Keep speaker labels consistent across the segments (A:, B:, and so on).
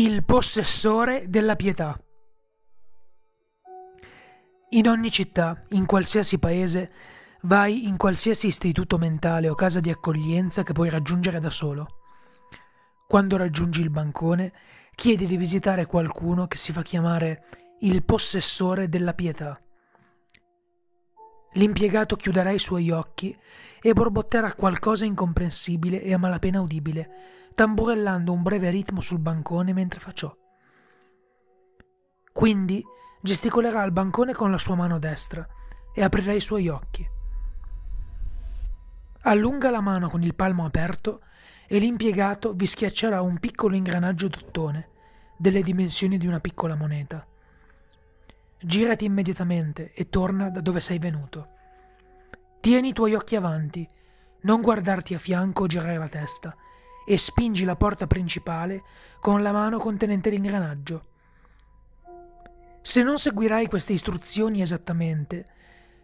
A: Il possessore della pietà. In ogni città, in qualsiasi paese, vai in qualsiasi istituto mentale o casa di accoglienza che puoi raggiungere da solo. Quando raggiungi il bancone, chiedi di visitare qualcuno che si fa chiamare il possessore della pietà. L'impiegato chiuderà i suoi occhi e borbotterà qualcosa incomprensibile e a malapena udibile, tamburellando un breve ritmo sul bancone mentre fa ciò. Quindi gesticolerà al bancone con la sua mano destra e aprirà i suoi occhi. Allunga la mano con il palmo aperto e l'impiegato vi schiaccerà un piccolo ingranaggio d'ottone delle dimensioni di una piccola moneta. Girati immediatamente e torna da dove sei venuto. Tieni i tuoi occhi avanti, non guardarti a fianco o girare la testa, e spingi la porta principale con la mano contenente l'ingranaggio. Se non seguirai queste istruzioni esattamente,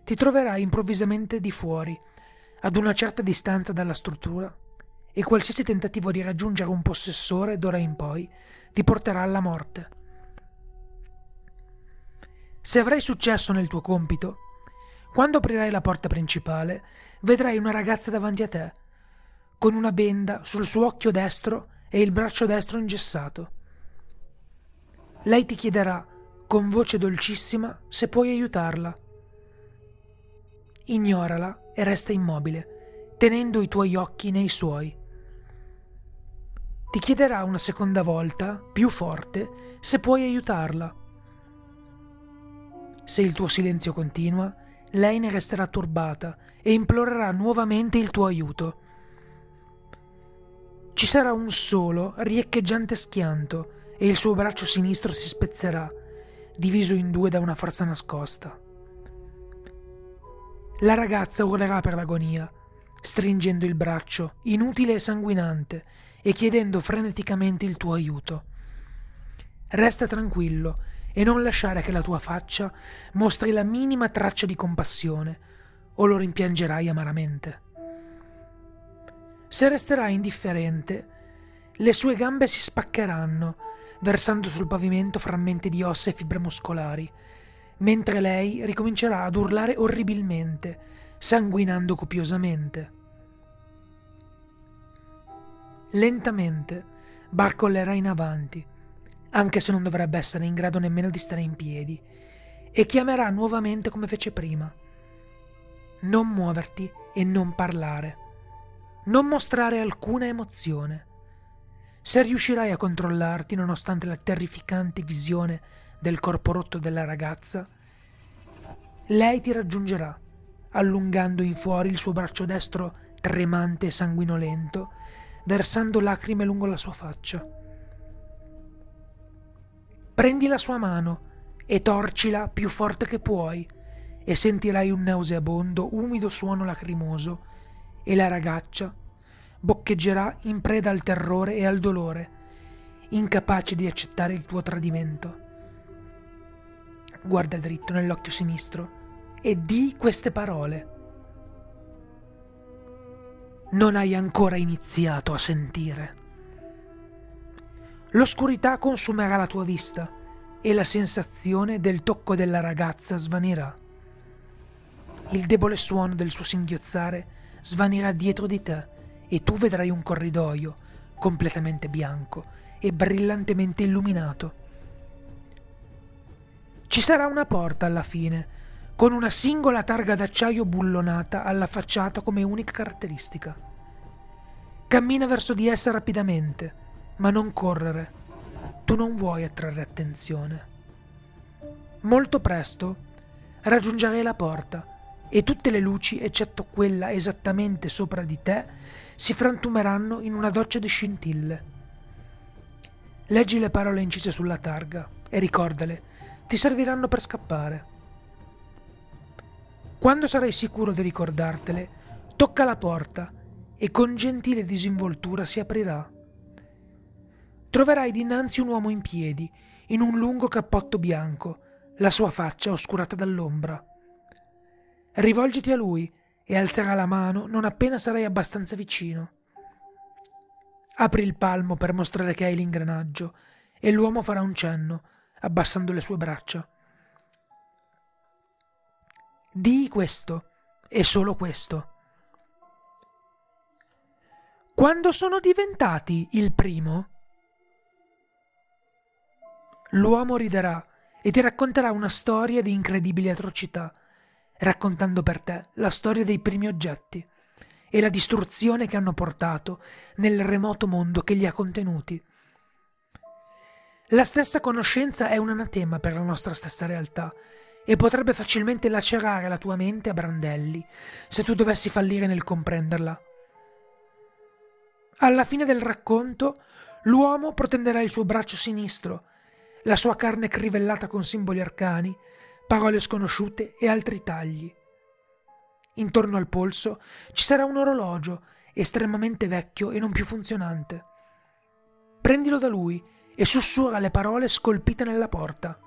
A: ti troverai improvvisamente di fuori, ad una certa distanza dalla struttura, e qualsiasi tentativo di raggiungere un possessore d'ora in poi ti porterà alla morte. Se avrai successo nel tuo compito, quando aprirai la porta principale, vedrai una ragazza davanti a te, con una benda sul suo occhio destro e il braccio destro ingessato. Lei ti chiederà, con voce dolcissima, se puoi aiutarla. Ignorala e resta immobile, tenendo i tuoi occhi nei suoi. Ti chiederà una seconda volta, più forte, se puoi aiutarla. Se il tuo silenzio continua, lei ne resterà turbata e implorerà nuovamente il tuo aiuto. Ci sarà un solo, riecheggiante schianto e il suo braccio sinistro si spezzerà, diviso in due da una forza nascosta. La ragazza urlerà per l'agonia, stringendo il braccio, inutile e sanguinante, e chiedendo freneticamente il tuo aiuto. Resta tranquillo e non lasciare che la tua faccia mostri la minima traccia di compassione, o lo rimpiangerai amaramente. Se resterai indifferente, le sue gambe si spaccheranno, versando sul pavimento frammenti di ossa e fibre muscolari, mentre lei ricomincerà ad urlare orribilmente, sanguinando copiosamente. Lentamente barcollerà in avanti, anche se non dovrebbe essere in grado nemmeno di stare in piedi, e chiamerà nuovamente come fece prima. Non muoverti e non parlare. Non mostrare alcuna emozione. Se riuscirai a controllarti nonostante la terrificante visione del corpo rotto della ragazza, lei ti raggiungerà, allungando in fuori il suo braccio destro tremante e sanguinolento, versando lacrime lungo la sua faccia. Prendi la sua mano e torcila più forte che puoi e sentirai un nauseabondo, umido suono lacrimoso e la ragazza boccheggerà in preda al terrore e al dolore, incapace di accettare il tuo tradimento. Guarda dritto nell'occhio sinistro e di queste parole. Non hai ancora iniziato a sentire. L'oscurità consumerà la tua vista e la sensazione del tocco della ragazza svanirà. Il debole suono del suo singhiozzare svanirà dietro di te e tu vedrai un corridoio completamente bianco e brillantemente illuminato. Ci sarà una porta alla fine, con una singola targa d'acciaio bullonata alla facciata come unica caratteristica. Cammina verso di essa rapidamente ma non correre. Tu non vuoi attrarre attenzione. Molto presto raggiungerai la porta e tutte le luci, eccetto quella esattamente sopra di te, si frantumeranno in una doccia di scintille. Leggi le parole incise sulla targa e ricordale, ti serviranno per scappare. Quando sarai sicuro di ricordartele, tocca la porta e con gentile disinvoltura si aprirà troverai dinanzi un uomo in piedi, in un lungo cappotto bianco, la sua faccia oscurata dall'ombra. Rivolgiti a lui e alzerà la mano non appena sarai abbastanza vicino. Apri il palmo per mostrare che hai l'ingranaggio e l'uomo farà un cenno, abbassando le sue braccia. Dii questo, e solo questo. Quando sono diventati il primo? L'uomo riderà e ti racconterà una storia di incredibili atrocità, raccontando per te la storia dei primi oggetti e la distruzione che hanno portato nel remoto mondo che li ha contenuti. La stessa conoscenza è un anatema per la nostra stessa realtà e potrebbe facilmente lacerare la tua mente a brandelli se tu dovessi fallire nel comprenderla. Alla fine del racconto, l'uomo protenderà il suo braccio sinistro, la sua carne crivellata con simboli arcani, parole sconosciute e altri tagli. Intorno al polso ci sarà un orologio estremamente vecchio e non più funzionante. Prendilo da lui e sussurra le parole scolpite nella porta.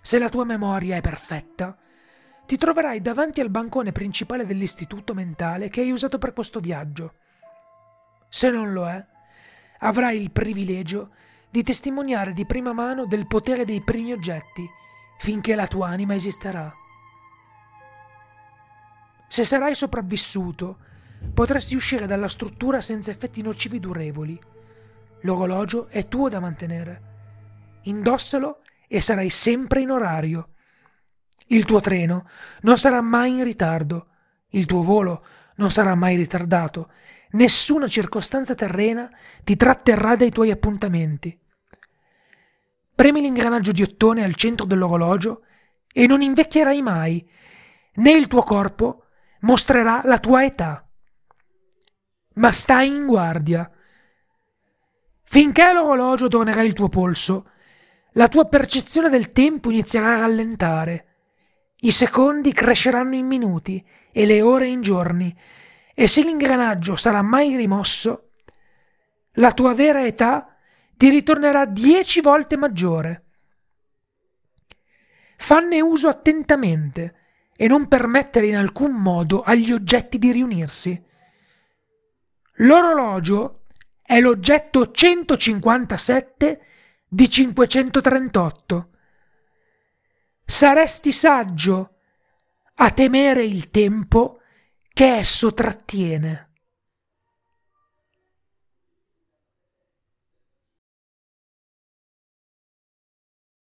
A: Se la tua memoria è perfetta, ti troverai davanti al bancone principale dell'istituto mentale che hai usato per questo viaggio. Se non lo è, avrai il privilegio di testimoniare di prima mano del potere dei primi oggetti finché la tua anima esisterà. Se sarai sopravvissuto, potresti uscire dalla struttura senza effetti nocivi durevoli. L'orologio è tuo da mantenere. Indossalo e sarai sempre in orario. Il tuo treno non sarà mai in ritardo, il tuo volo non sarà mai ritardato, nessuna circostanza terrena ti tratterrà dai tuoi appuntamenti. Premi l'ingranaggio di ottone al centro dell'orologio e non invecchierai mai, né il tuo corpo mostrerà la tua età. Ma stai in guardia. Finché l'orologio tornerà il tuo polso, la tua percezione del tempo inizierà a rallentare. I secondi cresceranno in minuti e le ore in giorni, e se l'ingranaggio sarà mai rimosso, la tua vera età ti ritornerà dieci volte maggiore. Fanne uso attentamente e non permettere in alcun modo agli oggetti di riunirsi. L'orologio è l'oggetto 157 di 538. Saresti saggio a temere il tempo che esso trattiene.